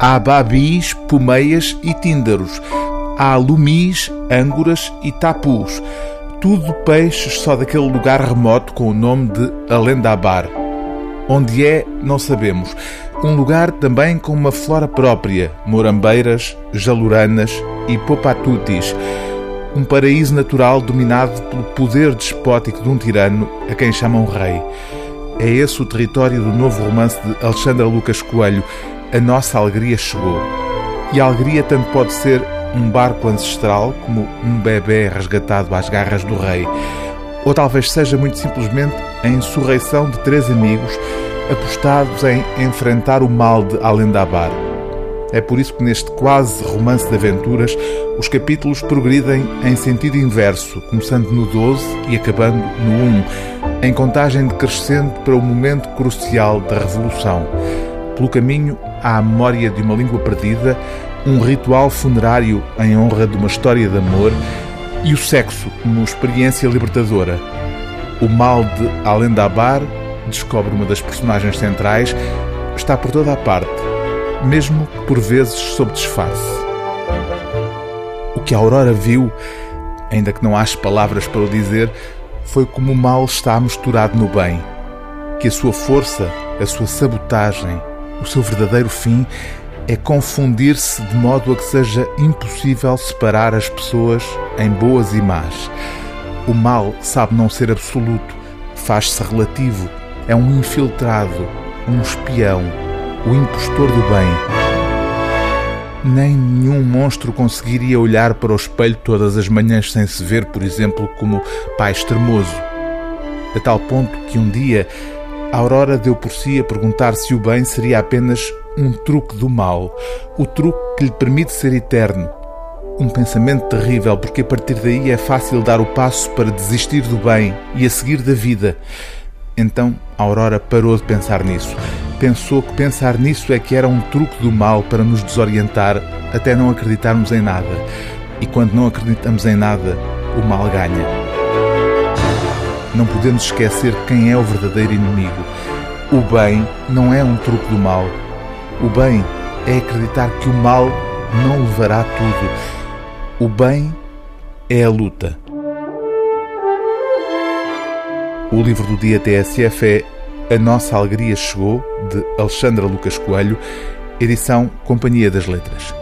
Há babis, pomeias e tíndaros. Há lumis, ângoras e tapus. Tudo peixes só daquele lugar remoto com o nome de Alendabar. Onde é, não sabemos. Um lugar também com uma flora própria, morambeiras, jaluranas e popatutis. Um paraíso natural dominado pelo poder despótico de um tirano a quem chamam rei. É esse o território do novo romance de Alexandra Lucas Coelho, A Nossa Alegria Chegou. E a alegria tanto pode ser um barco ancestral como um bebê resgatado às garras do rei. Ou talvez seja muito simplesmente a insurreição de três amigos apostados em enfrentar o mal de Alendabar. É por isso que neste quase romance de aventuras os capítulos progridem em sentido inverso, começando no 12 e acabando no 1, em contagem decrescente para o momento crucial da Revolução. Pelo caminho, a memória de uma língua perdida, um ritual funerário em honra de uma história de amor e o sexo como experiência libertadora. O mal de Alendabar descobre uma das personagens centrais, está por toda a parte, mesmo por vezes sob disfarce. O que a Aurora viu, ainda que não haja palavras para o dizer, foi como o mal está misturado no bem, que a sua força, a sua sabotagem, o seu verdadeiro fim é confundir-se de modo a que seja impossível separar as pessoas em boas e más. O mal sabe não ser absoluto, faz-se relativo, é um infiltrado, um espião, o impostor do bem. Nem nenhum monstro conseguiria olhar para o espelho todas as manhãs sem se ver, por exemplo, como pai extremoso. A tal ponto que um dia Aurora deu por si a perguntar se o bem seria apenas um truque do mal, o truque que lhe permite ser eterno. Um pensamento terrível, porque a partir daí é fácil dar o passo para desistir do bem e a seguir da vida. Então Aurora parou de pensar nisso. Pensou que pensar nisso é que era um truque do mal para nos desorientar até não acreditarmos em nada. E quando não acreditamos em nada, o mal ganha. Não podemos esquecer quem é o verdadeiro inimigo. O bem não é um truque do mal. O bem é acreditar que o mal não levará tudo. O bem é a luta. O livro do dia TSF é A Nossa Alegria Chegou, de Alexandra Lucas Coelho, edição Companhia das Letras.